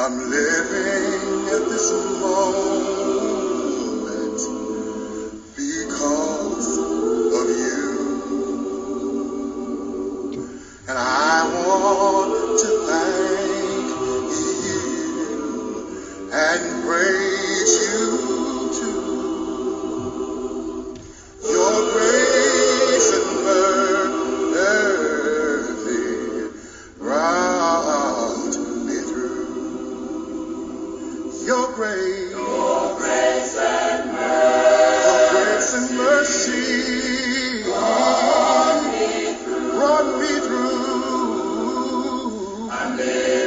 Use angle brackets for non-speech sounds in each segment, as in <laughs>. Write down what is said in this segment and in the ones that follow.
I'm living at this moment because of you. And I want to thank you and praise you too. Your grace and mercy brought Your grace, your grace and mercy, your grace and mercy. Brought me through. I'm living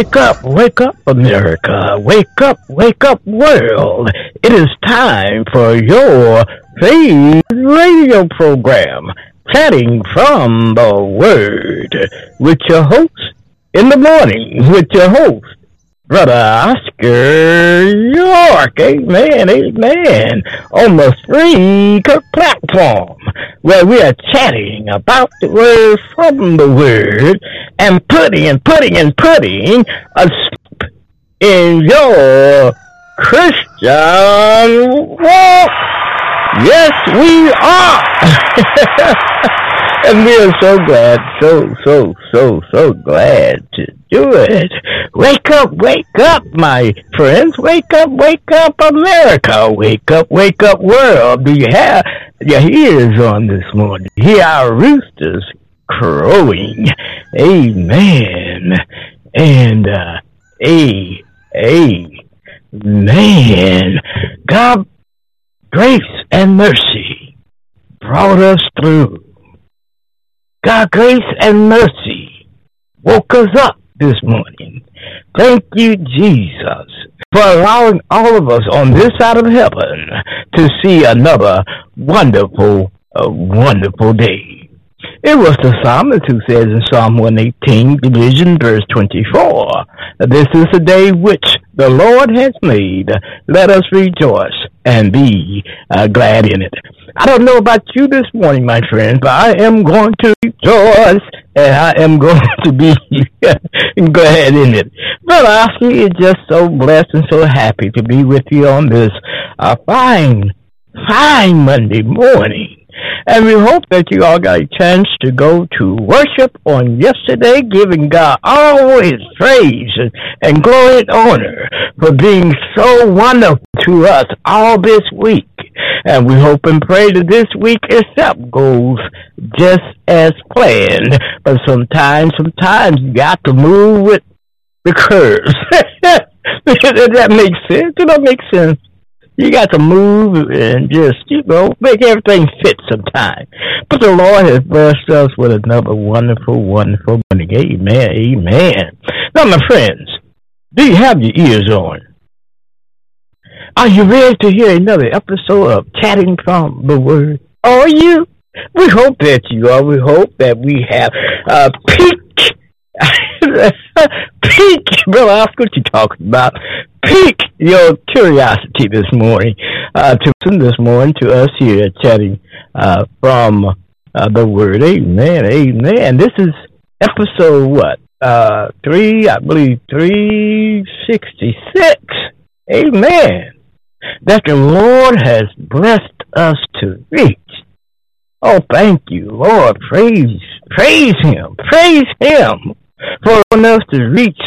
Wake up, wake up, America. Wake up, wake up, world. It is time for your favorite radio program, Chatting from the Word, with your host in the morning, with your host, Brother Oscar York. Amen, amen. On the free platform where we are chatting about the word from the word and putting and putting and putting a in your Christian walk. Yes, we are. <laughs> And we are so glad, so, so, so, so glad to do it. Wake up, wake up, my friends. Wake up, wake up, America. Wake up, wake up, world. Do you have your ears on this morning? Hear our roosters crowing. Amen. And, uh, a, a, man. God, grace and mercy brought us through God grace and mercy woke us up this morning. Thank you, Jesus, for allowing all of us on this side of heaven to see another wonderful, uh, wonderful day. It was the psalmist who says in Psalm 118, division verse 24, This is the day which the Lord has made. Let us rejoice and be uh, glad in it. I don't know about you this morning, my friends, but I am going to rejoice and I am going <laughs> to be <laughs> glad in it. Brother is just so blessed and so happy to be with you on this uh, fine, fine Monday morning. And we hope that you all got a chance to go to worship on yesterday, giving God all his praise and, and glory and honor for being so wonderful to us all this week. And we hope and pray that this week itself goes just as planned. But sometimes, sometimes you got to move with the curves. <laughs> Does that make sense? Does that make sense? You got to move and just, you know, make everything fit sometime. But the Lord has blessed us with another wonderful, wonderful morning. Amen. Amen. Now, my friends, do you have your ears on? Are you ready to hear another episode of Chatting from the Word? Are you? We hope that you are. We hope that we have uh, peaked peak, <laughs> brother Oscar, what you talking about? Pique your curiosity this morning, uh, to listen this morning to us here at chatting uh, from uh, the Word. Amen, amen. This is episode what? Uh, three, I believe, three sixty six. Amen. That the Lord has blessed us to reach. Oh, thank you, Lord. Praise, praise Him, praise Him for us to reach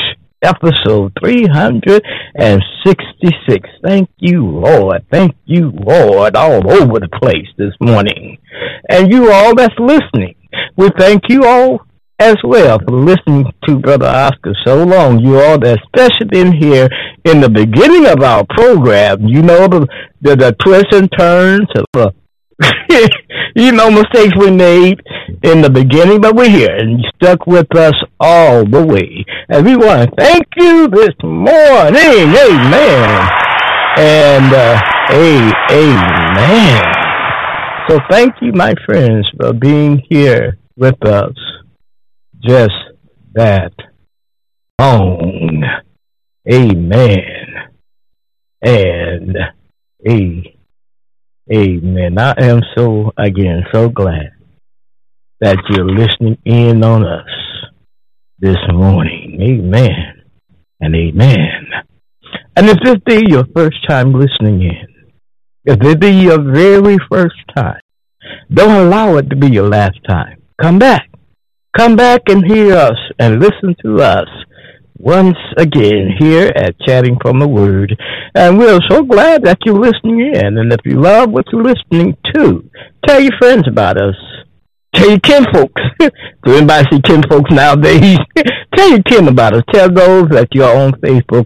episode 366. Thank you, Lord. Thank you, Lord, all over the place this morning. And you all that's listening, we thank you all as well for listening to Brother Oscar so long. You all that especially been here in the beginning of our program. You know the the, the twists and turns the <laughs> you know, mistakes we made in the beginning, but we're here and you stuck with us all the way. And we want to thank you this morning. Amen. And, uh, amen. So thank you, my friends, for being here with us. Just that long. Amen. And amen. Amen. I am so, again, so glad that you're listening in on us this morning. Amen and amen. And if this be your first time listening in, if this be your very first time, don't allow it to be your last time. Come back. Come back and hear us and listen to us once again here at Chatting from the Word. And we're so glad that you're listening in. And if you love what you're listening to, tell your friends about us. Tell your kin folks. <laughs> Do anybody see kinfolks nowadays? <laughs> tell your kin about us. Tell those that you're on Facebook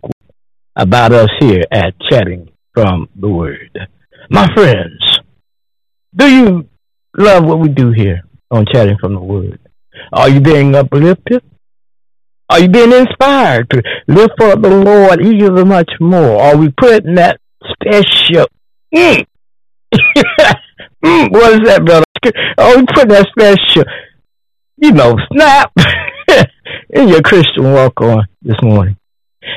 about us here at Chatting from the Word. My friends, do you love what we do here on Chatting from the Word? Are you being uplifted? Are you being inspired to live for the Lord even much more? Are we putting that special mm, <laughs> mm, what is that, brother? Are we putting that special, you know, snap <laughs> in your Christian walk on this morning?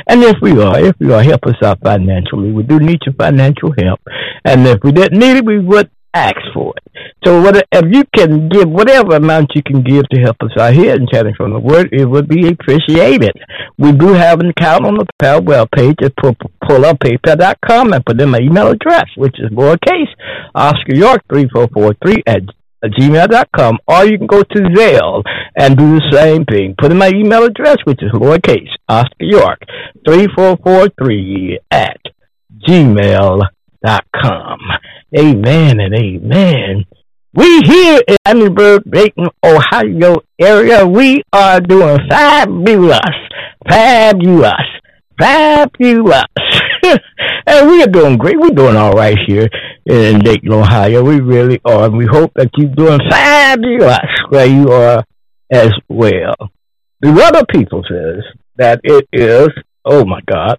And if we are, if we are, help us out financially. We do need your financial help. And if we didn't need it, we would ask for it. So what, if you can give whatever amount you can give to help us out here in Chatting from the Word, it would be appreciated. We do have an account on the PayPal page. Just pull, pull up paypal.com and put in my email address, which is lowercase Oscar York 3443 at gmail.com, or you can go to Zelle and do the same thing. Put in my email address, which is lowercase Oscar York 3443 at gmail.com. Amen and amen. We here in Amberburg, Dayton, Ohio area, we are doing fabulous, fabulous, fabulous. <laughs> and we are doing great. We're doing all right here in Dayton, Ohio. We really are. And we hope that you're doing fabulous where you are as well. The other people says that it is, oh my God,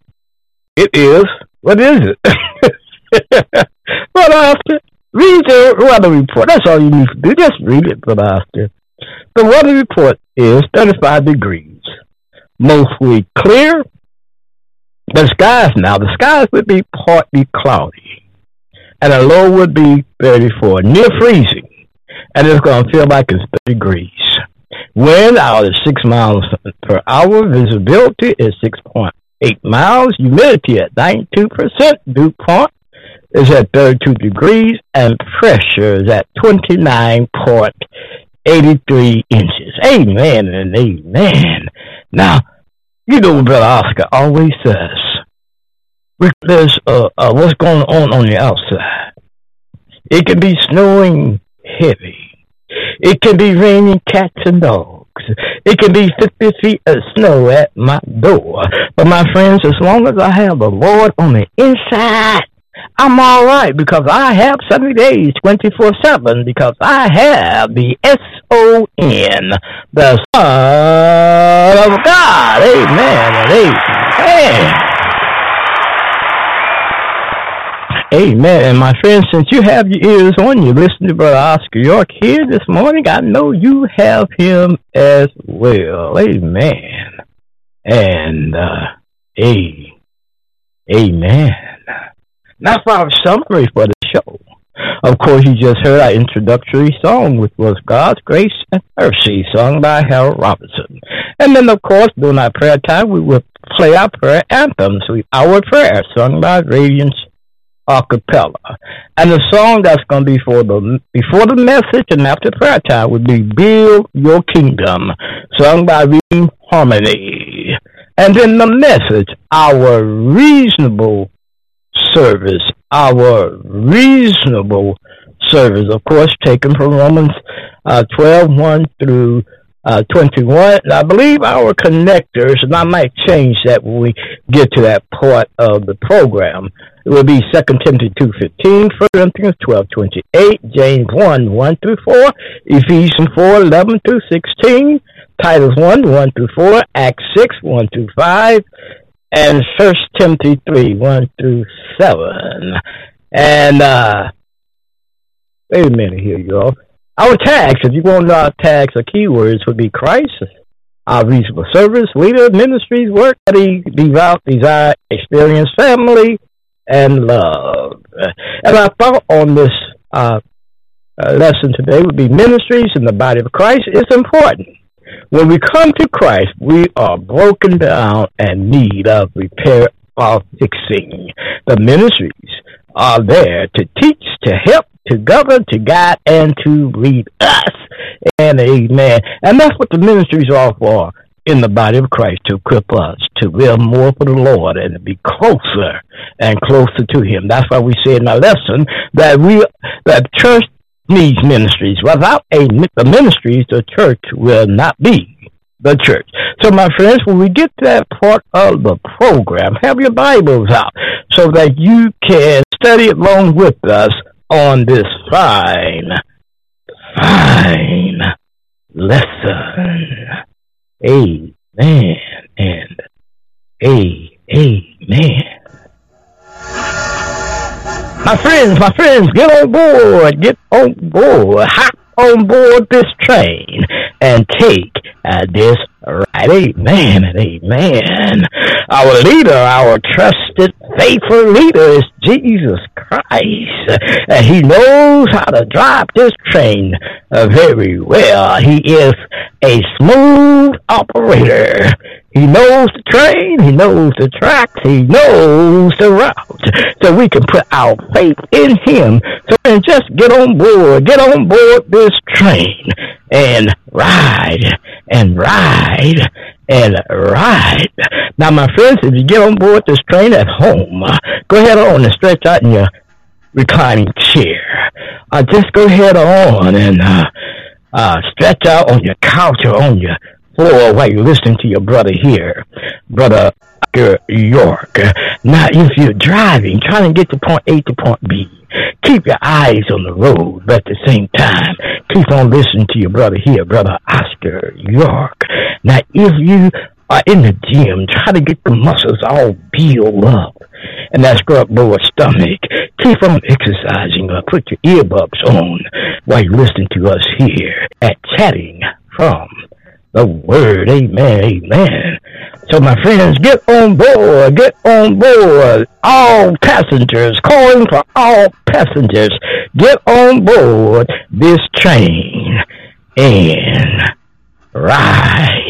it is, what is it? <laughs> Brother Oscar, read the weather report. That's all you need to do. Just read it, Brother Oscar. The weather report is 35 degrees, mostly clear. The skies now, the skies would be partly cloudy, and the low would be 34, near freezing, and it's going to feel like it's 30 degrees. Wind out is 6 miles per hour. Visibility is 6.8 miles. Humidity at 92%. Dew point is at 32 degrees and pressure is at 29.83 inches. Amen and amen. Now, you know what Brother Oscar always says. There's uh, uh, what's going on on the outside. It can be snowing heavy. It can be raining cats and dogs. It can be 50 feet of snow at my door. But my friends, as long as I have the Lord on the inside, I'm all right because I have 70 days, 24 7, because I have the S O N, the Son of God. Amen and amen. Amen. And my friends, since you have your ears on, you listen to Brother Oscar York here this morning. I know you have him as well. Amen. And, uh, a, amen. For our summary for the show. Of course, you just heard our introductory song, which was God's Grace and Mercy, sung by Harold Robinson. And then, of course, during our prayer time, we will play our prayer anthems, Our Prayer, sung by Radiance Acapella. And the song that's going to be for the before the message and after prayer time would be Build Your Kingdom, sung by Reading Harmony. And then the message, Our Reasonable service, our reasonable service, of course, taken from Romans uh, 12, 1 through uh, 21. I believe our connectors, and I might change that when we get to that part of the program. It will be 2 Timothy 2.15, 1 Corinthians 12.28, James 1, 1 through 4, Ephesians 4, 11 through 16, Titus 1, 1 through 4, Acts 6, 1 through 5, and First Timothy three one through seven. And uh, wait a minute here, y'all. Our tags, if you want our tags or keywords, would be Christ, our reasonable service, leader, ministries, work, study, devout, desire, experience, family, and love. And our thought on this uh, uh, lesson today would be ministries in the body of Christ is important. When we come to Christ, we are broken down and need of repair or fixing. The ministries are there to teach, to help, to govern, to guide, and to lead us. And amen. And that's what the ministries are for in the body of Christ to equip us to live more for the Lord and to be closer and closer to Him. That's why we say in our lesson that we that church needs ministries. Without a, the ministries, the church will not be the church. So, my friends, when we get to that part of the program, have your Bibles out so that you can study along with us on this fine, fine lesson. Amen Amen and amen. My friends, my friends, get on board, get on board, hop on board this train and take uh, this ride. Amen and amen. Our leader, our trusted, faithful leader is Jesus Christ. And he knows how to drive this train uh, very well. He is a smooth operator. He knows the train, he knows the tracks, he knows the route. So we can put our faith in him. So and just get on board, get on board this train and ride and ride and ride. Now, my friends, if you get on board this train at home, uh, go ahead on and stretch out in your reclining chair. Uh, just go ahead on and uh, uh, stretch out on your couch or on your floor while you're listening to your brother here, brother York. Now, if you're driving, trying to get to point A to point B, keep your eyes on the road, but at the same time, keep on listening to your brother here, brother Oscar York. Now, if you are in the gym, try to get the muscles all built up, and that scrub lower stomach, keep on exercising or put your earbuds on while you're listening to us here at Chatting from the Word. Amen, amen. So, my friends, get on board, get on board. All passengers, calling for all passengers, get on board this train and ride.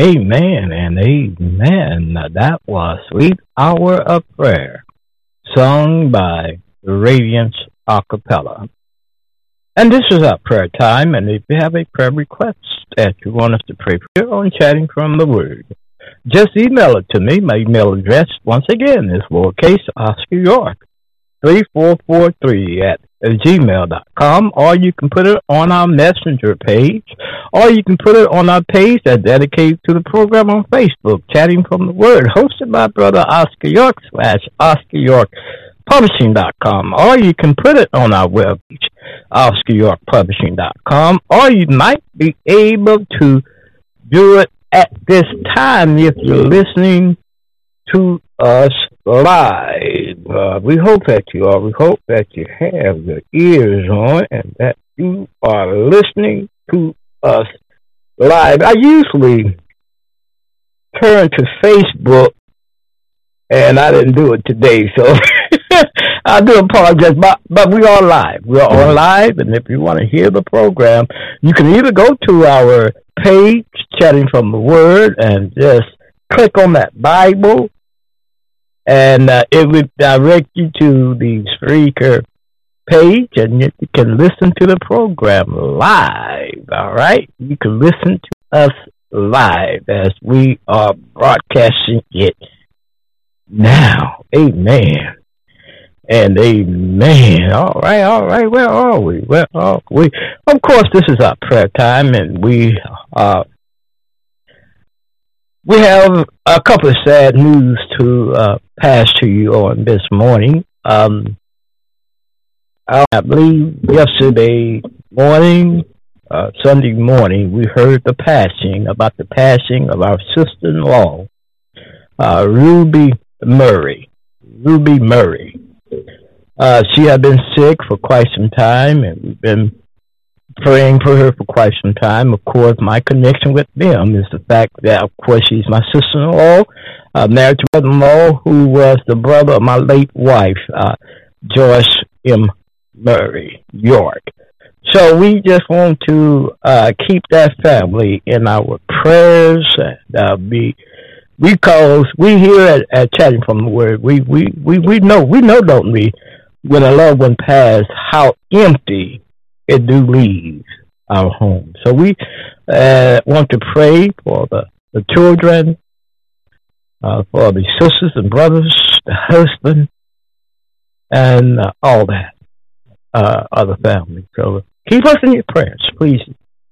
Amen and amen. That was Sweet Hour of Prayer, sung by the Radiance Acapella. And this is our prayer time, and if you have a prayer request that you want us to pray for you on Chatting from the Word, just email it to me. My email address, once again, is lowercase Oscar York, 3443 at gmail.com, or you can put it on our messenger page, or you can put it on our page that dedicated to the program on Facebook, Chatting from the Word, hosted by brother Oscar York slash Oscar York Publishing.com, or you can put it on our webpage, OscarYorkPublishing.com, or you might be able to do it at this time if you're listening to us live. Uh, we hope that you are. We hope that you have your ears on and that you are listening to us live. I usually turn to Facebook, and I didn't do it today, so <laughs> I do apologize. But but we are live. We are on live, and if you want to hear the program, you can either go to our page, chatting from the Word, and just click on that Bible and uh, it would direct you to the Spreaker page, and you can listen to the program live. All right, you can listen to us live as we are broadcasting it now. Amen. And amen. All right, all right. Where are we? Where are we? Of course, this is our prayer time, and we are we have a couple of sad news to uh, pass to you on this morning. Um, I believe yesterday morning, uh, Sunday morning, we heard the passing about the passing of our sister-in-law, uh, Ruby Murray. Ruby Murray. Uh, she had been sick for quite some time, and we've been praying for her for quite some time. Of course, my connection with them is the fact that, of course, she's my sister-in-law, uh, married to brother-in-law, who was the brother of my late wife, uh, Joyce M. Murray York. So we just want to uh, keep that family in our prayers and uh, be because we here at, at chatting from the word we, we, we, we know we know don't we when a loved one passed how empty it do leave our home. So we uh, want to pray for the, the children, uh, for the sisters and brothers, the husband, and uh, all that uh, other family. So keep us in your prayers, please.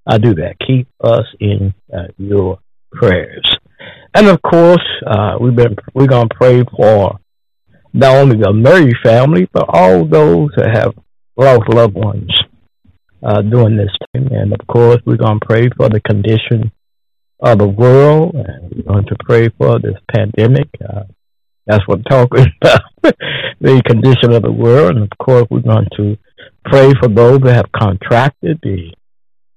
I do that. Keep us in uh, your prayers, and of course, uh, we've been we're gonna pray for not only the Murray family, but all those that have lost loved ones uh, during this time. And of course, we're going to pray for the condition of the world. And we're going to pray for this pandemic. Uh, that's what I'm talking <laughs> about, the condition of the world. And of course, we're going to pray for those that have contracted the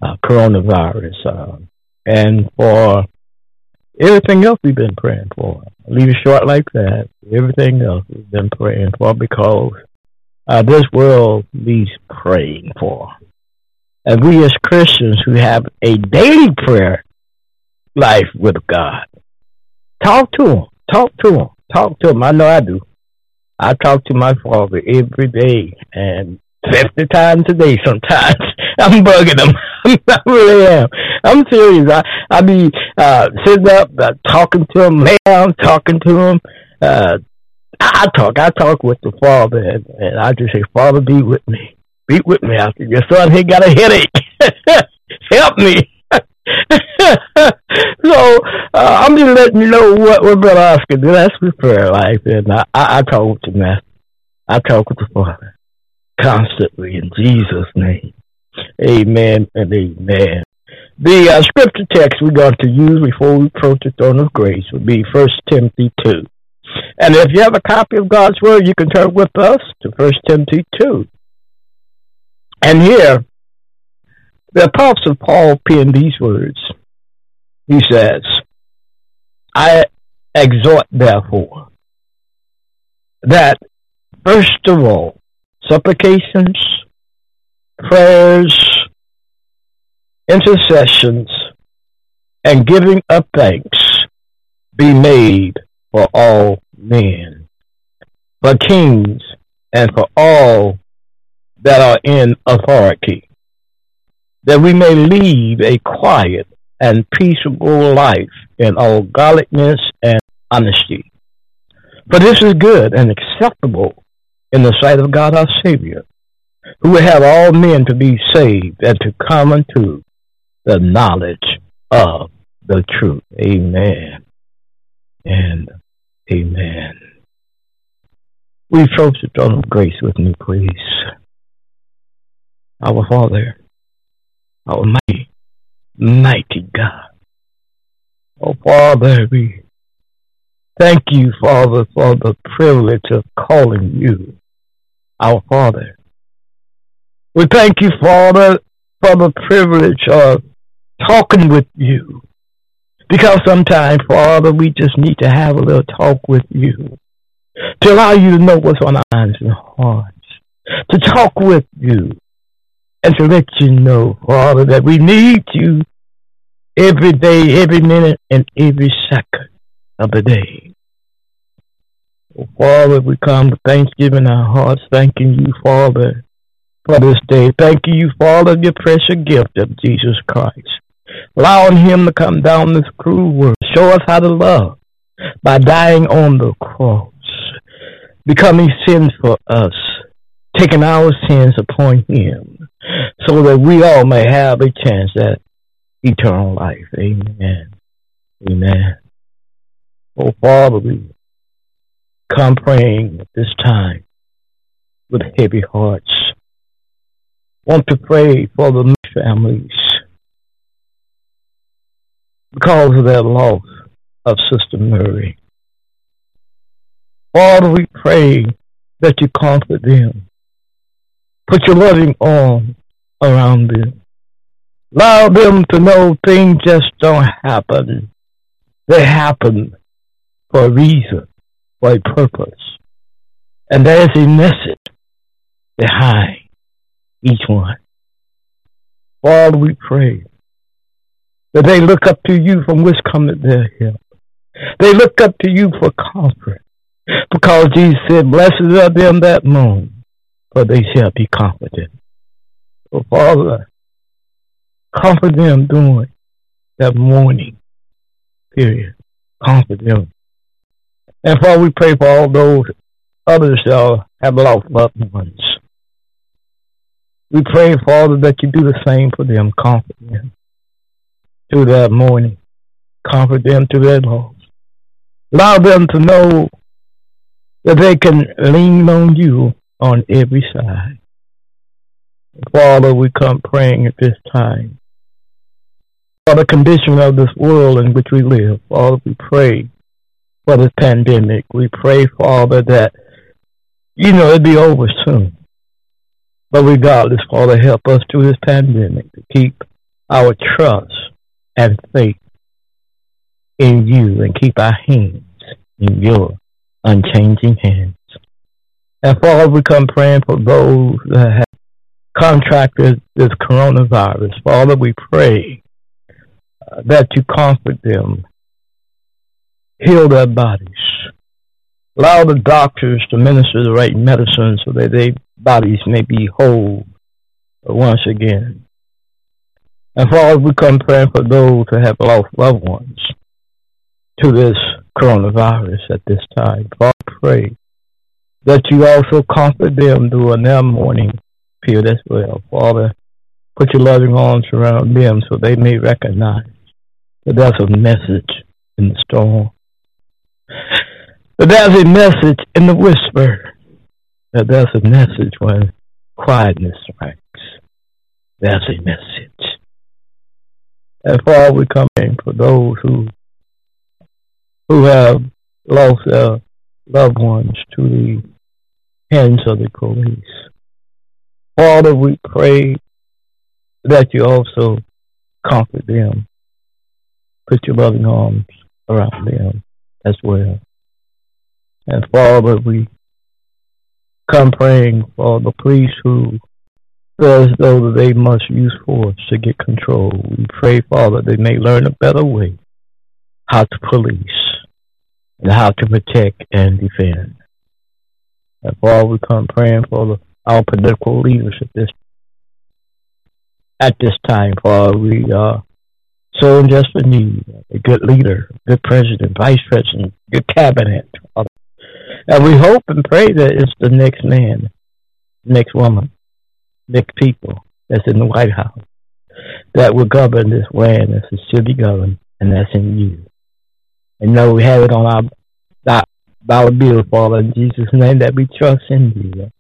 uh, coronavirus uh, and for everything else we've been praying for. leave it short like that. Everything else we've been praying for because uh, this world needs praying for. And we as Christians who have a daily prayer life with God, talk to Him. Talk to Him. Talk to Him. I know I do. I talk to my Father every day and 50 times a day sometimes. <laughs> I'm bugging him. <laughs> I really am. I'm serious. I, I be uh, sitting up, uh, talking to him, lay down, talking to him. Uh, I talk. I talk with the Father, and, and I just say, Father, be with me be with me. I Your son, he got a headache. <laughs> Help me. <laughs> so uh, I'm just letting you know what Oscar do. That's his prayer life, and I, I, I talk with the master. I talk with the Father constantly in Jesus' name. Amen and amen. The uh, scripture text we're going to use before we approach the throne of grace would be 1 Timothy 2. And if you have a copy of God's Word, you can turn with us to 1 Timothy 2. And here, the Apostle Paul penned these words. He says, I exhort, therefore, that first of all, supplications, prayers, intercessions, and giving of thanks be made for all men, for kings, and for all that are in authority, that we may lead a quiet and peaceable life in all godliness and honesty. For this is good and acceptable in the sight of God our Savior, who will have all men to be saved and to come unto the knowledge of the truth. Amen and amen. We approach the throne of grace with new praise. Our Father, our mighty, mighty God. Oh, Father, we thank you, Father, for the privilege of calling you our Father. We thank you, Father, for the privilege of talking with you. Because sometimes, Father, we just need to have a little talk with you to allow you to know what's on our minds and hearts, to talk with you, and to let you know, Father, that we need you every day, every minute, and every second of the day. Oh, Father, we come with thanksgiving in our hearts, thanking you, Father, for this day. Thank you, Father, your precious gift of Jesus Christ. Allowing him to come down this cruel world, show us how to love by dying on the cross, becoming sin for us, taking our sins upon him, so that we all may have a chance at eternal life. Amen. Amen. Oh, Father, we come praying at this time with heavy hearts want to pray for the families because of their loss of Sister Murray. Father, we pray that you comfort them. Put your loving arm around them. Allow them to know things just don't happen. They happen for a reason, for a purpose. And there's a message behind each one. Father, we pray that they look up to you from which cometh their help. They look up to you for comfort. Because Jesus said, Blessed are them that mourn, for they shall be comforted. So, Father, comfort them during that mourning period. Comfort them. And Father, we pray for all those others that have lost loved ones. We pray, Father, that you do the same for them. Comfort them through that morning. Comfort them through their loss. Allow them to know that they can lean on you on every side. Father, we come praying at this time for the condition of this world in which we live. Father, we pray for this pandemic. We pray, Father, that, you know, it'll be over soon. But regardless, Father, help us through this pandemic to keep our trust and faith in you and keep our hands in your unchanging hands. And Father, we come praying for those that have contracted this coronavirus. Father, we pray uh, that you comfort them, heal their bodies, allow the doctors to minister the right medicine so that their bodies may be whole once again. And Father, we come praying for those who have lost loved ones to this coronavirus at this time. Father, pray that you also comfort them during their mourning period as well. Father, put your loving arms around them so they may recognize that there's a message in the storm. That there's a message in the whisper. That there's a message when quietness ranks. There's a message. And Father, we come in for those who who have lost their loved ones to the hands of the police. Father, we pray that you also comfort them. Put your loving arms around them as well. And Father, we come praying for the police who feel as though they must use force to get control. We pray, Father, they may learn a better way how to police and how to protect and defend. And Father, we come praying for the, our political leaders at this at this time, Father. We uh, are so in desperate need a good leader, good president, vice president, good cabinet, Father. And we hope and pray that it's the next man, next woman, next people that's in the White House that will govern this land as it should be governed, and that's in you. And know we have it on our, our, bill, Father, in Jesus' name, that we trust in you.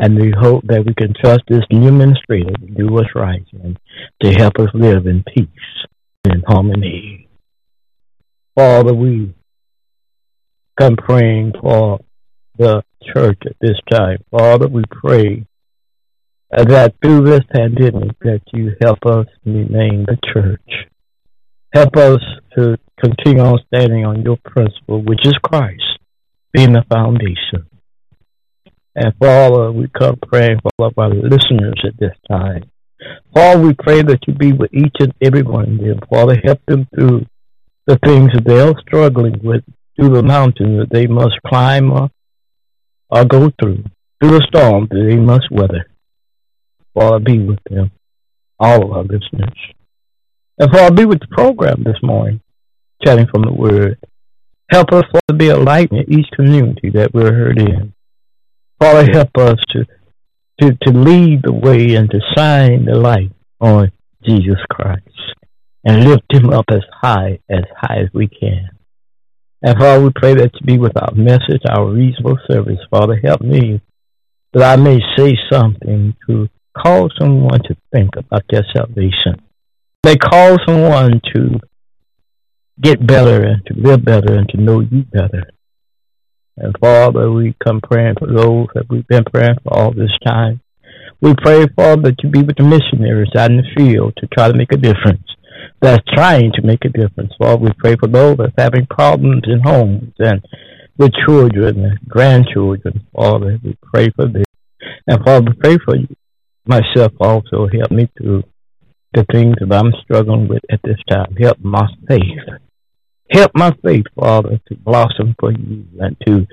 And we hope that we can trust this new ministry to do what's right and to help us live in peace and harmony. Father, we come praying for the church at this time. Father, we pray that through this pandemic that you help us remain the church. Help us to continue on standing on your principle, which is Christ, being the foundation. And Father, we come praying for all of our listeners at this time. Father, we pray that you be with each and every one of them. Father, help them through the things that they're struggling with, through the mountains that they must climb up or go through, through the storm that they must weather. Father, be with them, all of our listeners. And Father, be with the program this morning, chatting from the Word. Help us, Father, to be a light in each community that we're heard in. Father, help us to, to, to lead the way and to shine the light on Jesus Christ and lift him up as high, as high as we can. And Father, we pray that you be with our message, our reasonable service. Father, help me that I may say something to cause someone to think about their salvation they call someone to get better and to live better and to know you better. And Father, we come praying for those that we've been praying for all this time. We pray, Father, that you be with the missionaries out in the field to try to make a difference. That's trying to make a difference. Father, we pray for those that's having problems in homes and with children and grandchildren. Father, we pray for them. And Father, pray for you. myself also. Help me through the things that I'm struggling with at this time. Help my faith. Help my faith, Father, to blossom for you and to,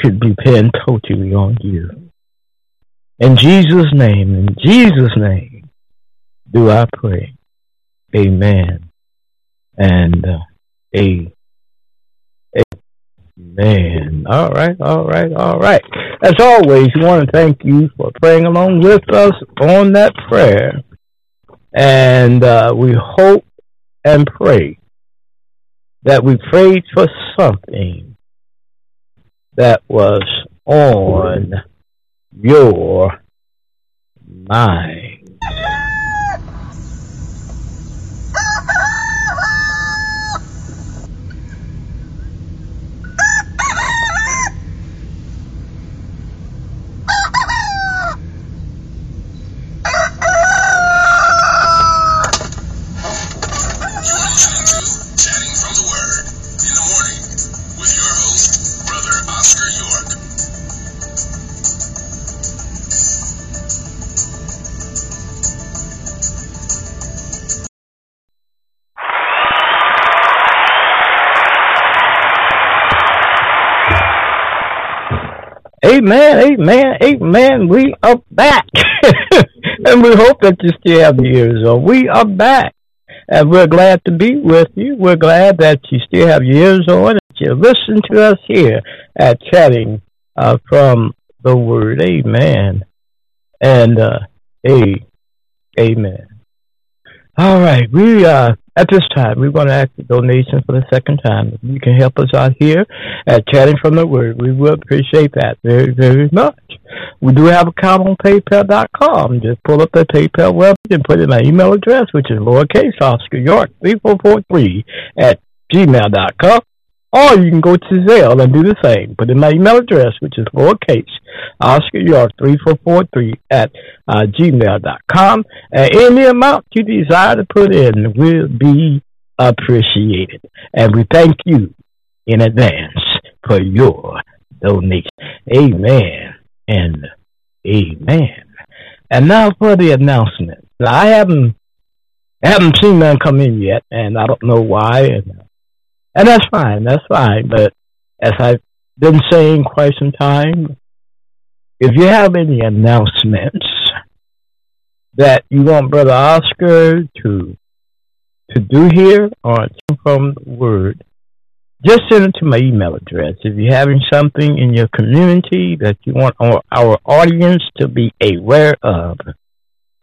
to depend totally on you. In Jesus' name, in Jesus' name, do I pray. Amen. And uh, Amen. All right, all right, all right. As always, we want to thank you for praying along with us on that prayer. And uh, we hope and pray that we prayed for something that was on your mind. Amen, amen, amen. We are back. <laughs> and we hope that you still have your ears on. We are back. And we're glad to be with you. We're glad that you still have your ears on and you listen to us here at Chatting uh, from the Word. Amen. And uh, a, amen. All right, we uh, At this time, we're going to ask for donations for the second time. If you can help us out here at Chatting from the Word, we would appreciate that very, very much. We do have a account on PayPal.com. Just pull up the PayPal website and put in my email address, which is lowercase Oscar York 3443 at gmail.com. Or you can go to Zelle and do the same. Put in my email address, which is lowercase Oscar York 3443 at uh, gmail.com. And any amount you desire to put in will be appreciated. And we thank you in advance for your donation. Amen and amen. And now for the announcement. I haven't haven't seen none come in yet, and I don't know why. And and that's fine. That's fine. But as I've been saying quite some time, if you have any announcements that you want Brother Oscar to to do here or from the Word, just send it to my email address. If you're having something in your community that you want our, our audience to be aware of,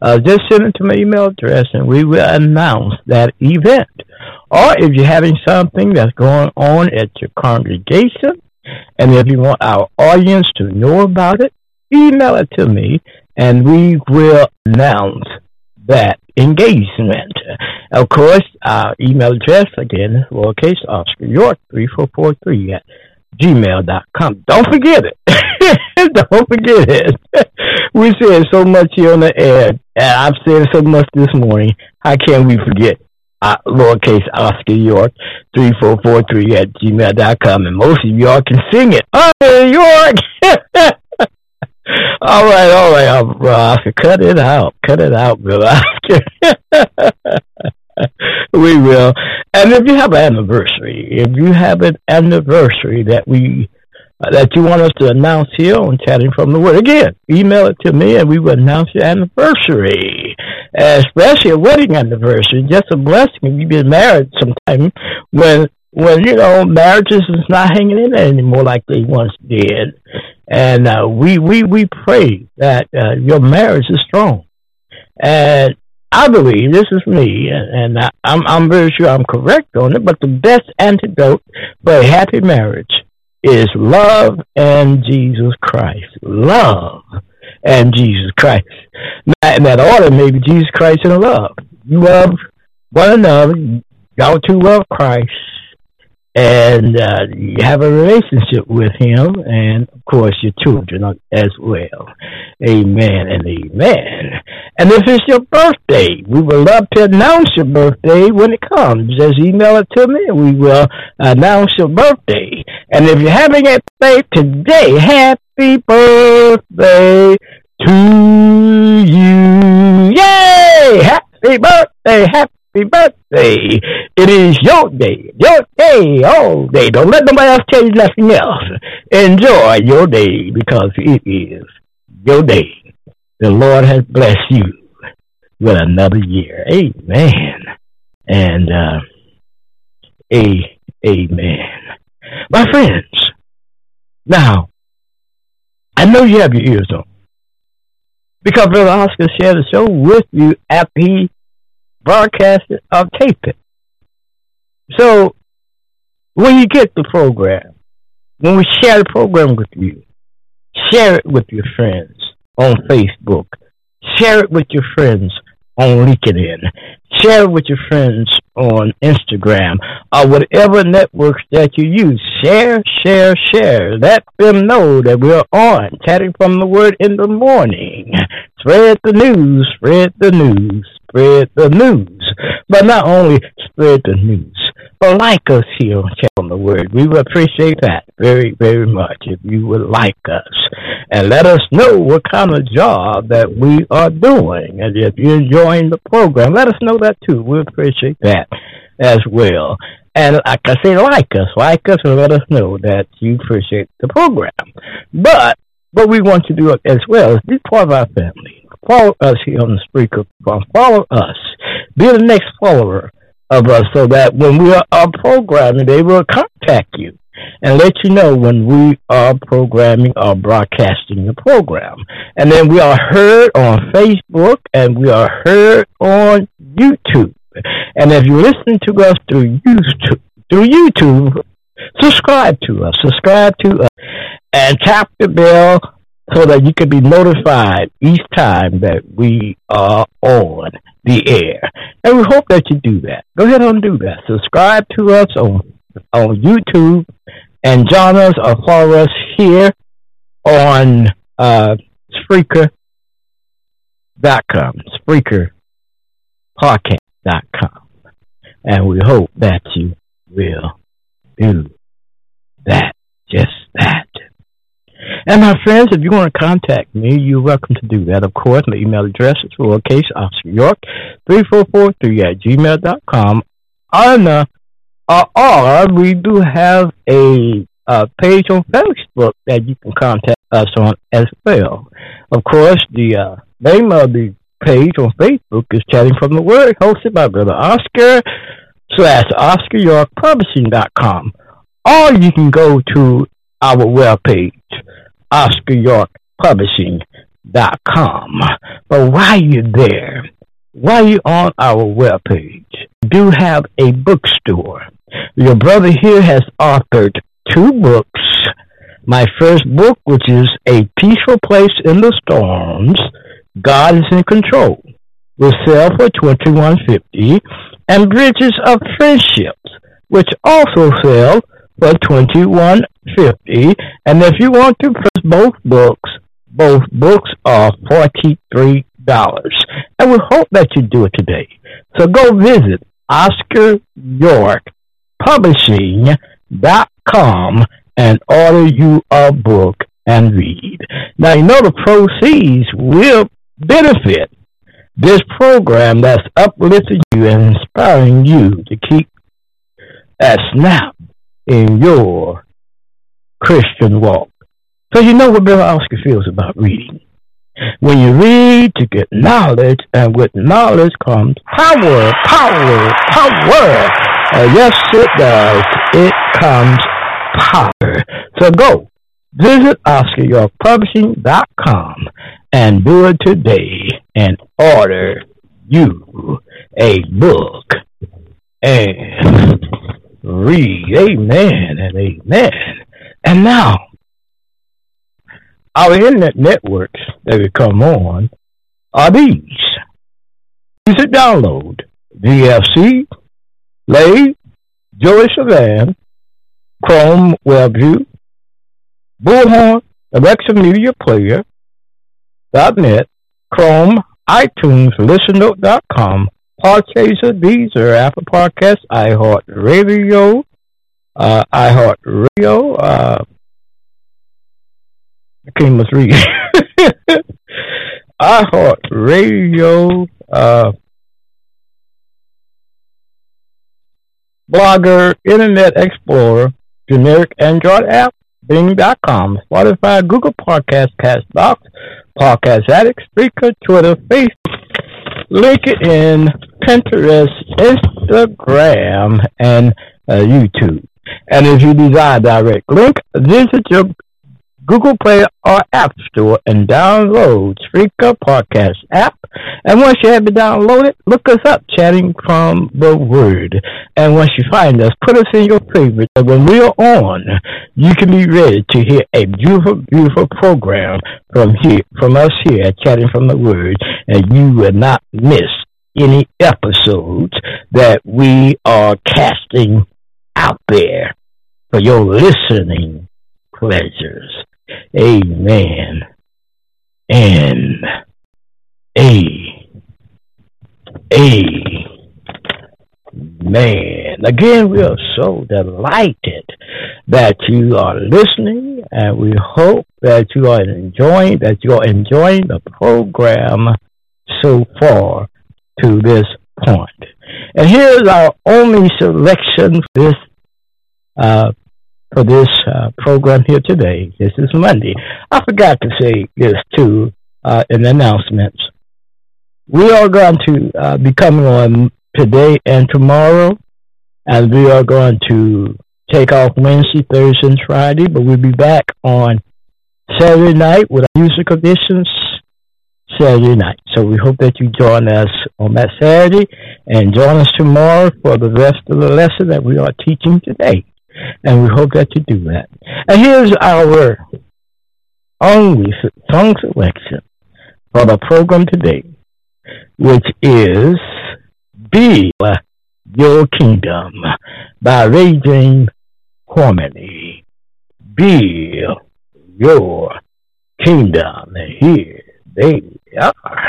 uh, just send it to my email address and we will announce that event. Or if you're having something that's going on at your congregation, and if you want our audience to know about it, email it to me and we will announce that engagement. Of course, our email address again lowercase Oscar York 3443 at gmail.com. Don't forget it. <laughs> <laughs> Don't forget it. <laughs> we said so much here on the air, and I've said so much this morning. How can we forget? Uh, lowercase Oscar York 3443 at gmail.com. And most of y'all can sing it. Oscar York! <laughs> all right, all right, bro. Oscar. Cut it out. Cut it out, bro. Oscar. we will. And if you have an anniversary, if you have an anniversary that we that you want us to announce here on Chatting from the Word, again, email it to me and we will announce your anniversary, especially a wedding anniversary. Just a blessing if you've been married sometime when when you know marriages is not hanging in there anymore like they once did. And uh, we we we pray that uh, your marriage is strong. And I believe this is me, and I, I'm I'm very sure I'm correct on it. But the best antidote for a happy marriage is love and Jesus Christ. Love and Jesus Christ. In that order, maybe Jesus Christ and love. You love one another. Y'all two love Christ and uh, you have a relationship with him and of course your children as well. Amen and amen. And if it's your birthday we would love to announce your birthday when it comes. Just email it to me and we will announce your birthday. And if you're having a birthday today happy birthday to you. Yay! Happy birthday happy happy birthday. It is your day, your day, all day. Don't let nobody else tell you nothing else. Enjoy your day because it is your day. The Lord has blessed you with another year. Amen. And uh, a amen. My friends, now I know you have your ears on because Brother Oscar shared the show with you after he broadcast it or tape it. So when you get the program, when we share the program with you, share it with your friends on Facebook, share it with your friends on LinkedIn, share it with your friends on Instagram or whatever networks that you use. Share, share, share. Let them know that we're on, chatting from the word in the morning. Spread the news, spread the news spread the news. But not only spread the news, but like us here on Channel the Word. We would appreciate that very, very much if you would like us. And let us know what kind of job that we are doing. And if you're enjoying the program, let us know that too. We appreciate that as well. And like I say, like us, like us, and let us know that you appreciate the program. But what we want to do as well is be part of our family follow us here on the Spreaker Farm. Follow us. Be the next follower of us so that when we are programming, they will contact you and let you know when we are programming or broadcasting the program. And then we are heard on Facebook and we are heard on YouTube. And if you're listening to us through YouTube, through YouTube, subscribe to us. Subscribe to us and tap the bell so that you can be notified each time that we are on the air. And we hope that you do that. Go ahead and do that. Subscribe to us on on YouTube and join us or follow us here on uh, Spreaker.com, Spreaker podcast.com. And we hope that you will do that, just that. And my friends, if you want to contact me, you're welcome to do that. Of course, my email address is lowercase Oscar York 3443 at gmail.com. On, uh, or we do have a uh, page on Facebook that you can contact us on as well. Of course, the uh, name of the page on Facebook is Chatting from the Word, hosted by Brother Oscar slash Oscar York Publishing.com. Or you can go to our webpage, Oscar York Publishing.com. But while you're there, while you're on our webpage, we do have a bookstore. Your brother here has authored two books. My first book, which is A Peaceful Place in the Storms, God is in Control, will sell for twenty one fifty, and Bridges of Friendships, which also sell for twenty one fifty. And if you want to purchase both books, both books are forty three dollars. And we hope that you do it today. So go visit Oscar York Publishing.com and order you a book and read. Now you know the proceeds will benefit this program that's uplifting you and inspiring you to keep that snap in your Christian walk. So you know what Bill Oscar feels about reading. When you read to get knowledge, and with knowledge comes power, power, power. Uh, yes, it does. It comes power. So go visit OscarYorkPublishing.com and do it today and order you a book and read. Amen and amen. And now, our internet networks that we come on are these. Music download, VFC, Lay, JioSaavn, Chrome WebView, Bullhorn, Alexa Media Player, .net, Chrome, iTunes, ListenNote.com, Podchaser, Deezer, Apple Podcasts, iHeartRadio, uh, iHeartRadio, uh, I can't must read. <laughs> iHeartRadio, uh, Blogger, Internet Explorer, generic Android app, Bing.com, Spotify, Google Podcast, Castbox, Podcast Addict, Spreaker, Twitter, Facebook, LinkedIn, Pinterest, Instagram, and uh, YouTube. And if you desire direct link, visit your Google Play or App Store and download Spreaker Podcast app. And once you have it downloaded, look us up, Chatting from the Word. And once you find us, put us in your favorites. And when we are on, you can be ready to hear a beautiful, beautiful program from here, from us here at Chatting from the Word, and you will not miss any episodes that we are casting out there for your listening pleasures. Amen. And a Amen. Again, we are so delighted that you are listening, and we hope that you are enjoying that you are enjoying the program so far to this point. And here's our only selection for this uh, for this uh, program here today. This is Monday. I forgot to say this too uh, in the announcements. We are going to uh, be coming on today and tomorrow, and we are going to take off Wednesday, Thursday, and Friday, but we'll be back on Saturday night with our music editions, Saturday night. So we hope that you join us on that Saturday and join us tomorrow for the rest of the lesson that we are teaching today. And we hope that you do that. And here's our only song selection for the program today, which is Build Your Kingdom by Raging Harmony. Build Your Kingdom. Here they are.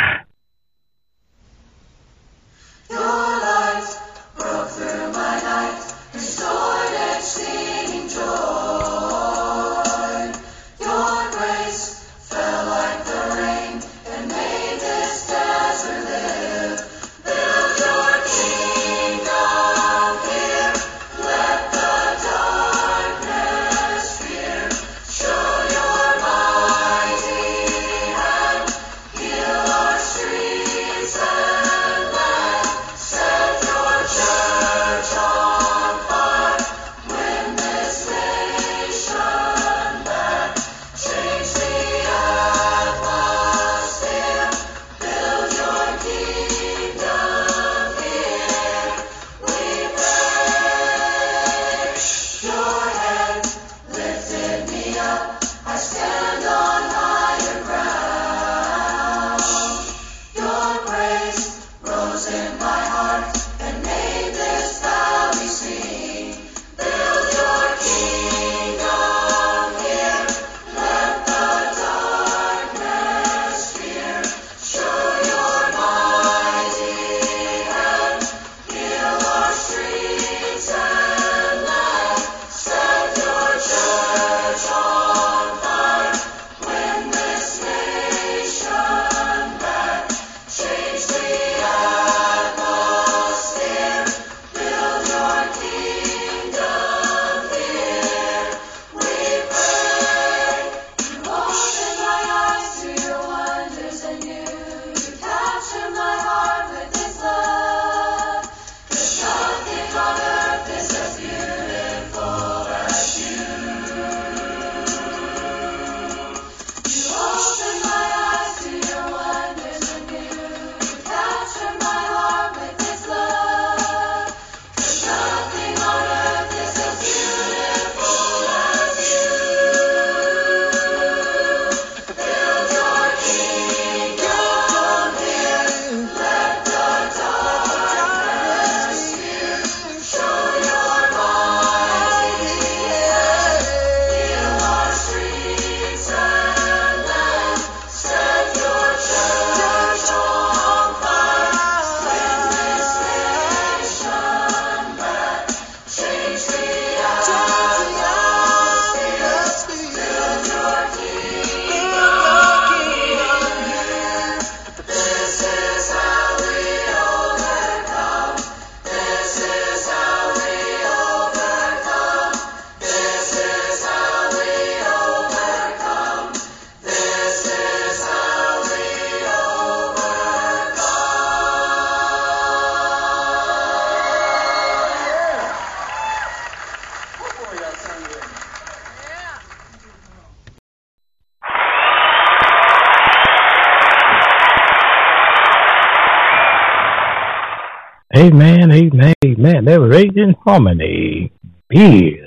Amen, amen, amen. They were raised in harmony. Build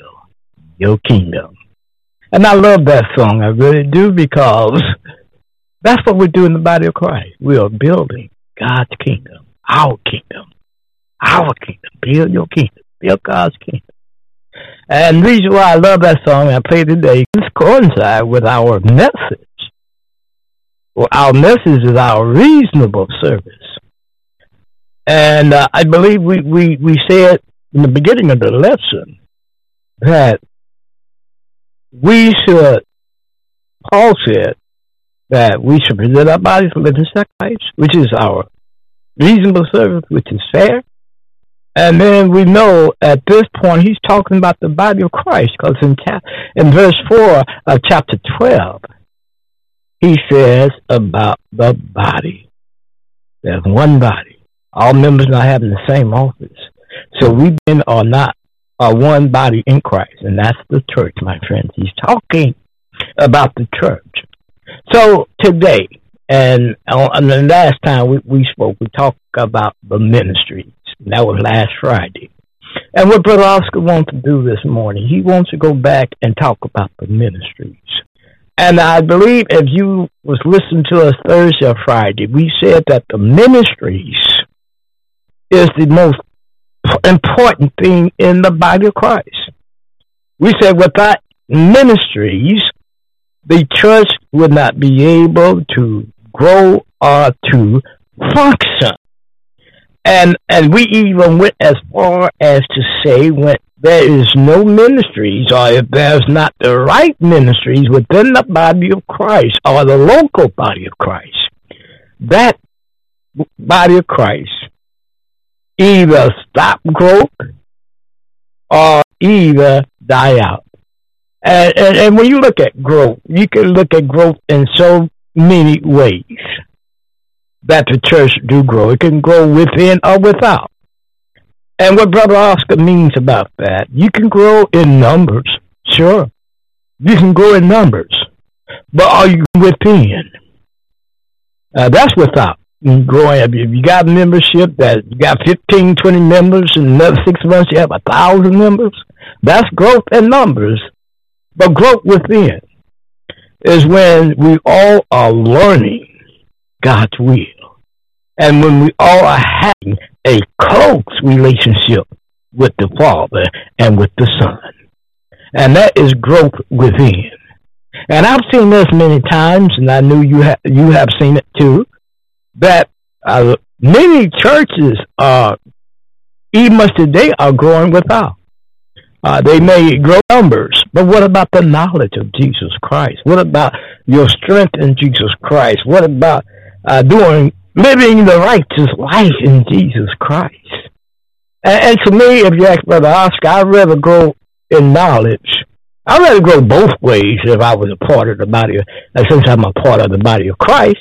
your kingdom. And I love that song. I really do because <laughs> that's what we do in the body of Christ. We are building God's kingdom, our kingdom, our kingdom. Build your kingdom. Build God's kingdom. And the reason why I love that song I play today, this coincide with our message. Well, our message is our reasonable service. And uh, I believe we, we, we said in the beginning of the lesson that we should, Paul said that we should present our bodies a living sacrifice, which is our reasonable service, which is fair. And then we know at this point he's talking about the body of Christ because in, chap- in verse 4 of chapter 12, he says about the body. There's one body all members not having the same office. So we then are not are one body in Christ, and that's the church, my friends. He's talking about the church. So today, And on the last time we, we spoke, we talked about the ministries. That was last Friday. And what Brother Oscar wants to do this morning, he wants to go back and talk about the ministries. And I believe if you was listening to us Thursday or Friday, we said that the ministries is the most important thing in the body of Christ. We said without ministries, the church would not be able to grow or to function. And and we even went as far as to say when there is no ministries or if there's not the right ministries within the body of Christ or the local body of Christ, that body of Christ either stop growth or either die out. And, and, and when you look at growth, you can look at growth in so many ways that the church do grow. It can grow within or without. And what Brother Oscar means about that, you can grow in numbers, sure. You can grow in numbers, but are you within? Uh, that's without growing. If you got membership that you got 15, 20 members, in another six months you have a thousand members, that's growth in numbers. But growth within is when we all are learning God's will. And when we all are having a close relationship with the Father and with the Son. And that is growth within. And I've seen this many times, and I knew you, ha- you have seen it too, that uh, many churches are, even today, are growing without. Uh, they may grow numbers, but what about the knowledge of Jesus Christ? What about your strength in Jesus Christ? What about uh, doing living the righteous life in Jesus Christ? And, and to me, if you ask Brother Oscar, I'd rather grow in knowledge. I'd rather grow both ways if I was a part of the body, of, uh, since I'm a part of the body of Christ,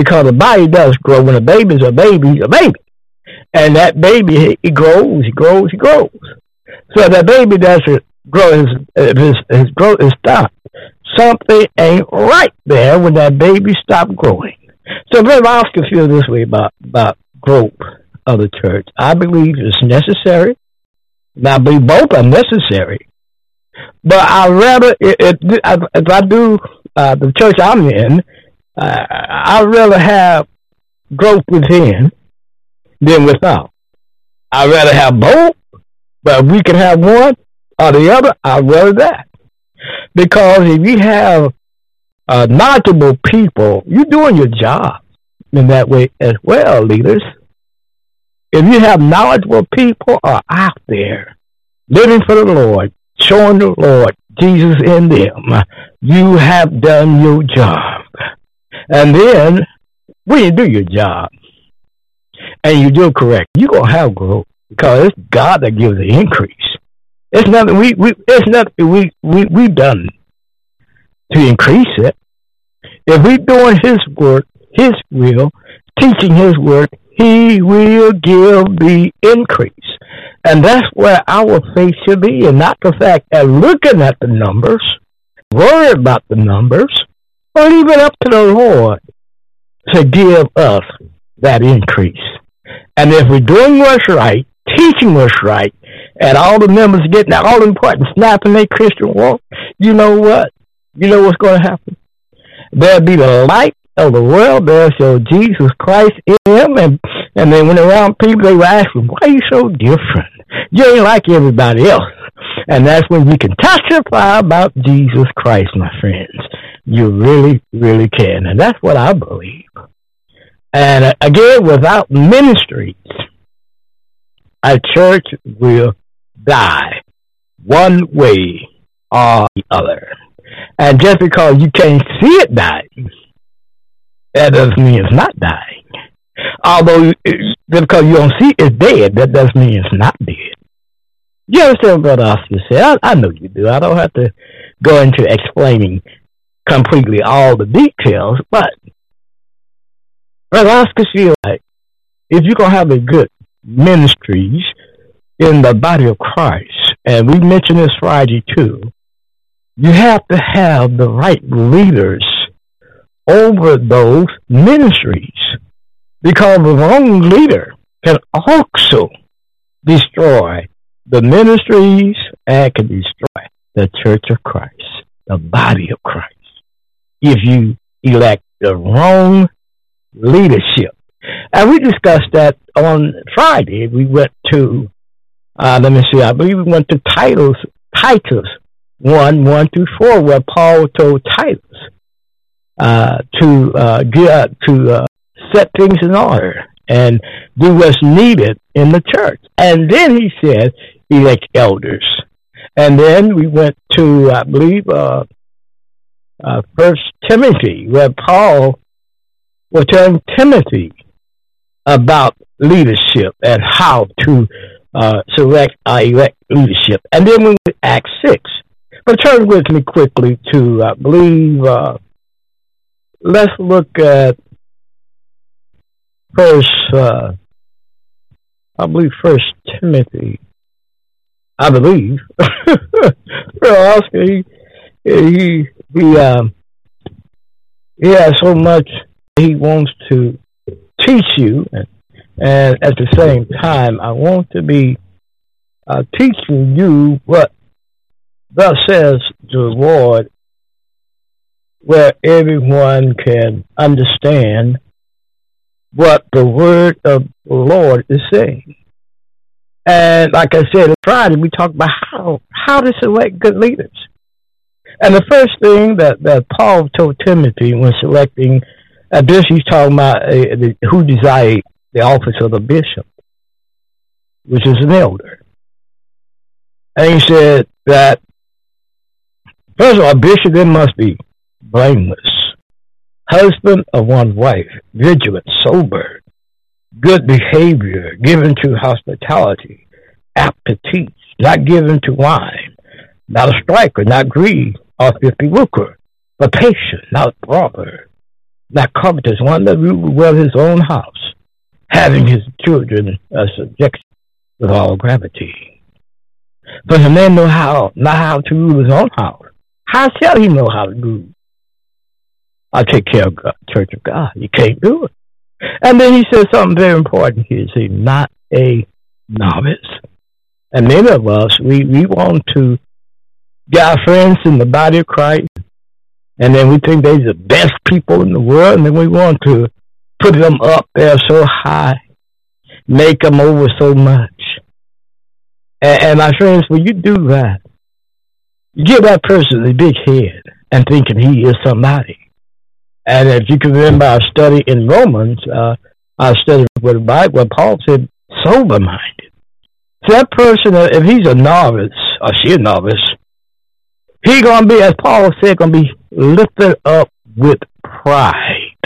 because the body does grow. When a baby's a baby, he's a baby. And that baby, he grows, he grows, he grows. So that baby doesn't grow his his, his growth is stopped. Something ain't right there when that baby stopped growing. So Brother Oscar feel this way about about growth of the church. I believe it's necessary. And I believe both are necessary. But I rather if, if I do uh, the church I'm in, uh, I'd rather have growth within than without. I'd rather have both but if we can have one or the other, I'd rather that. Because if you have uh, knowledgeable people, you're doing your job in that way as well, leaders. If you have knowledgeable people are out there living for the Lord, showing the Lord Jesus in them, you have done your job. And then when you do your job and you do it correct, you're gonna have growth because it's God that gives the increase. It's nothing we, we it's nothing we, we we've done to increase it. If we're doing his work, his will, teaching his word, he will give the increase. And that's where our faith should be, and not the fact that looking at the numbers, worry about the numbers, or it up to the Lord to give us that increase. And if we're doing what's right, teaching us right, and all the members getting that all important snapping their Christian walk, you know what? You know what's going to happen? There'll be the light of the world. There'll show Jesus Christ in them, and and then when they're around people, they will ask them, "Why are you so different? You ain't like everybody else." And that's when you can testify about Jesus Christ, my friends. You really, really can, and that's what I believe. And uh, again, without ministries, a church will die one way or the other. And just because you can't see it dying, that doesn't mean it's not dying. Although, just because you don't see it's dead, that doesn't mean it's not dead. You understand what Oscar said? I, I know you do. I don't have to go into explaining completely all the details, but Brother Oscar feels like if you're going to have a good ministries in the body of Christ, and we mentioned this Friday too, you have to have the right leaders over those ministries because the wrong leader can also destroy the ministries and can destroy the church of Christ, the body of Christ, if you elect the wrong leadership. And we discussed that on Friday. We went to, uh, let me see, I believe we went to Titus, Titus 1, 1 through 4, where Paul told Titus uh, to uh, get, to uh, set things in order and do what's needed in the church. And then he said, elect elders. And then we went to, I believe, uh, First Timothy, where Paul was telling Timothy about leadership and how to uh, select uh, elect leadership. And then we Acts 6. But turn with me quickly to, I believe, uh, let's look at first, uh, I believe, First Timothy. I believe. <laughs> Oscar, he, he, he, um, he has so much he wants to teach you, and, and at the same time, I want to be uh, teaching you what thus says the Lord, where everyone can understand what the word of the Lord is saying. And like I said, on Friday we talked about how how to select good leaders. And the first thing that, that Paul told Timothy when selecting, a bishop, he's talking about uh, the, who desired the office of the bishop, which is an elder. And he said that, first of all, a bishop then must be blameless, husband of one wife, vigilant, sober, good behavior, given to hospitality, apt to teach, not given to wine, not a striker, not greed, or filthy lucre, but patient, not brother, not covetous, one that rule well his own house, having his children a subjection with all gravity. But a man know how, not how to rule his own house. How shall he know how to rule? I take care of God, Church of God. You can't do it. And then he says something very important here. He says, not a novice. And many of us, we, we want to our friends in the body of Christ, and then we think they're the best people in the world, and then we want to put them up there so high, make them over so much. And, and my friends, when you do that, you give that person a big head and thinking he is somebody. And if you can remember our study in Romans, uh, our study with the Bible, where Paul said, sober minded. So that person, if he's a novice, or she a novice, he gonna be, as Paul said, gonna be lifted up with pride.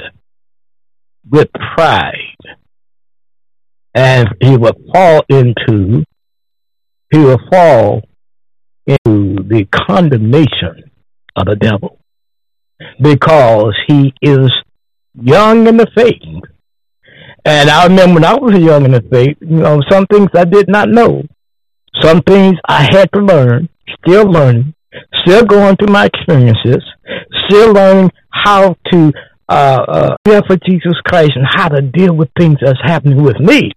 With pride. And he will fall into, he will fall into the condemnation of the devil because he is young in the faith. And I remember when I was young in the faith, you know, some things I did not know. Some things I had to learn, still learning, still going through my experiences, still learning how to uh, uh, care for Jesus Christ and how to deal with things that's happening with me.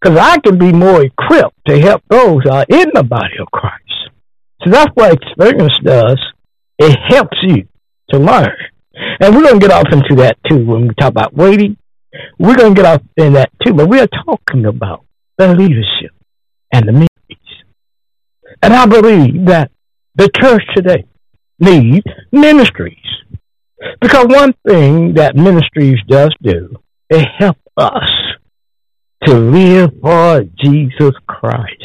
Because I can be more equipped to help those uh, in the body of Christ. So that's what experience does. It helps you to learn. And we're going to get off into that too when we talk about waiting. We're going to get off in that too, but we are talking about the leadership and the ministries. And I believe that the church today needs ministries. Because one thing that ministries does do, it helps us to live for Jesus Christ.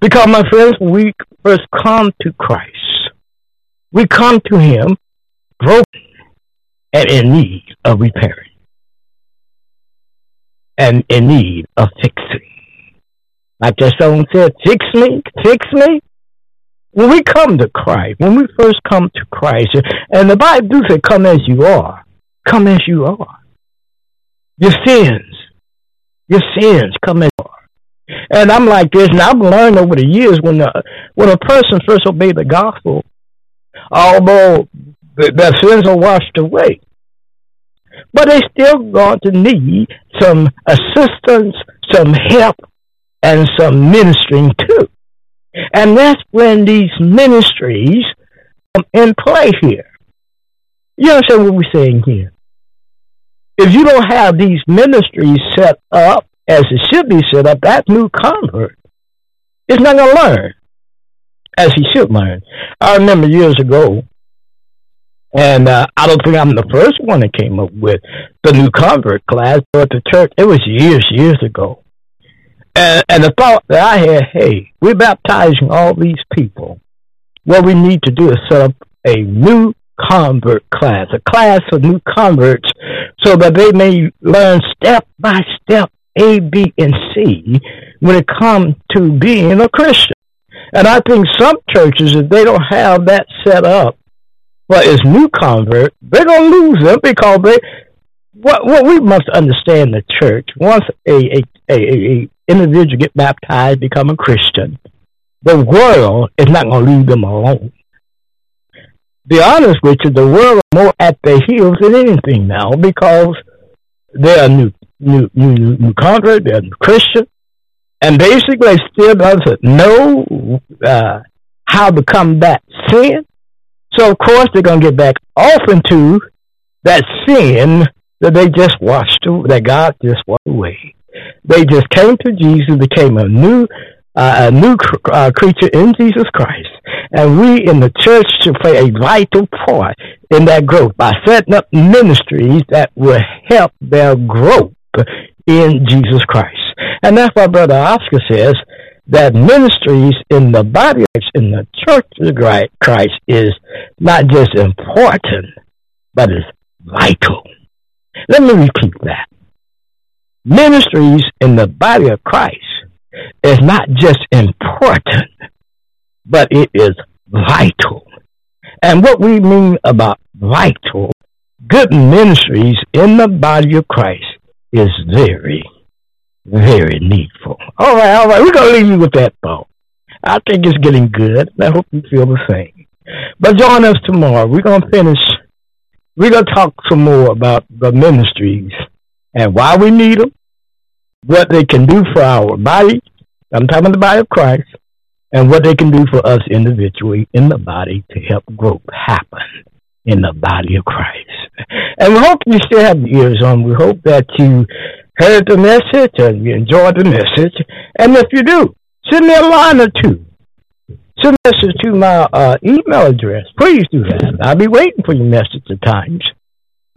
Because my friends, we first come to Christ, we come to Him broken and in need of repairing and in need of fixing. Like that song said, fix me, fix me. When we come to Christ, when we first come to Christ, and the Bible do say, come as you are, come as you are. Your sins, your sins come as you are. And I'm like this, and I've learned over the years when a, when a person first obeyed the gospel, although their sins are washed away, but they still going to need some assistance, some help, and some ministering too. And that's when these ministries come in play here. You understand what we're saying here? If you don't have these ministries set up as it should be set up, that new convert is not going to learn as he should learn. I remember years ago, and uh, I don't think I'm the first one that came up with the new convert class, but the church, it was years, years ago. And, and the thought that I had, hey, we're baptizing all these people. What we need to do is set up a new convert class, a class of new converts, so that they may learn step by step A, B, and C when it comes to being a Christian. And I think some churches, if they don't have that set up for its new convert, they're going to lose them because they. What, what we must understand the church once a, a, a, a individual get baptized, become a Christian, the world is not going to leave them alone. Be honest with you, the world is more at their heels than anything now because they're a new new new new convert, they're a Christian, and basically still doesn't know uh, how to combat sin. So of course they're gonna get back off into that sin that they just washed that God just washed away. They just came to Jesus, became a new uh, a new cr- uh, creature in Jesus Christ, and we in the church should play a vital part in that growth by setting up ministries that will help their growth in Jesus Christ. And that's why Brother Oscar says that ministries in the body in the church of Christ is not just important, but it's vital. Let me repeat that. Ministries in the body of Christ is not just important, but it is vital. And what we mean about vital, good ministries in the body of Christ is very, very needful. All right, all right, we're going to leave you with that thought. I think it's getting good. I hope you feel the same. But join us tomorrow. We're going to finish. We're going to talk some more about the ministries and why we need them, what they can do for our body. I'm talking about the body of Christ, and what they can do for us individually in the body to help growth happen in the body of Christ. And we hope you still have your ears on. We hope that you heard the message and you enjoyed the message. And if you do, send me a line or two. Send a message to my uh, email address. Please do that. I'll be waiting for your message at times.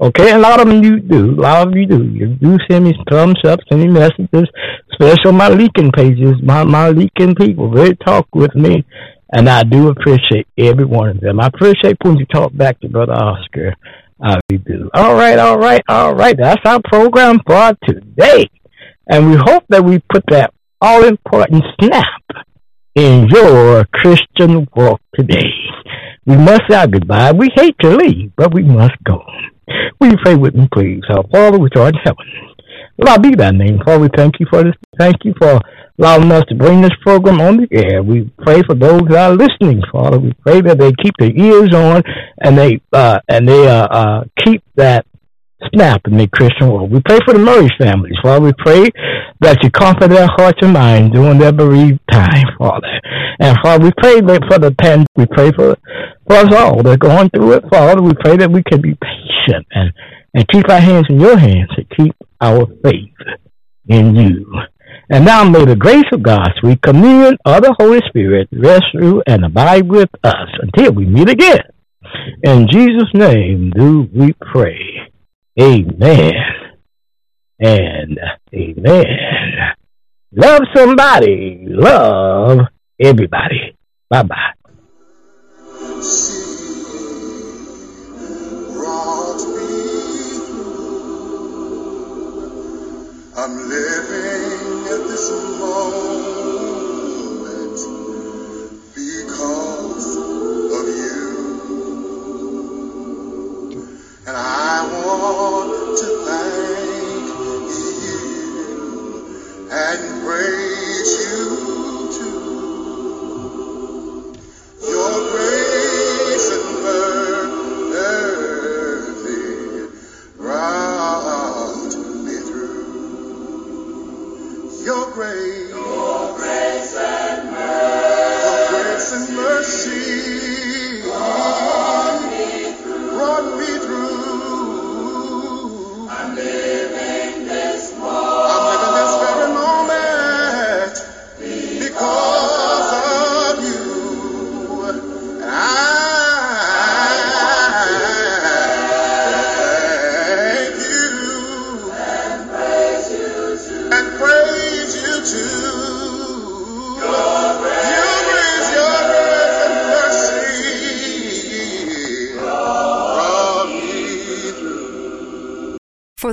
Okay, a lot of them you do. A lot of you do. You do send me thumbs up, send me messages, especially my leaking pages. My my leaking people, they talk with me, and I do appreciate every one of them. I appreciate when you talk back to Brother Oscar. I do. All right, all right, all right. That's our program for today, and we hope that we put that all important snap in your Christian walk today. We must say goodbye. We hate to leave, but we must go. Will you pray with me, please? Our Father, which art in heaven. Lord, be thy name. Father, we thank you for this. Thank you for allowing us to bring this program on the air. We pray for those that are listening, Father. We pray that they keep their ears on and they uh, and they uh, uh, keep that snap in their Christian world. We pray for the Murray families, Father. We pray that you comfort their hearts and minds during their bereaved time, Father. And Father, we pray for the pen. We pray for for us all that are going through it, Father. We pray that we can be patient and and keep our hands in your hands and keep our faith in you. And now may the grace of God, sweet communion of the Holy Spirit, rest through and abide with us until we meet again. In Jesus' name do we pray. Amen. And amen. Love somebody. Love everybody. Bye bye. I'm living at this moment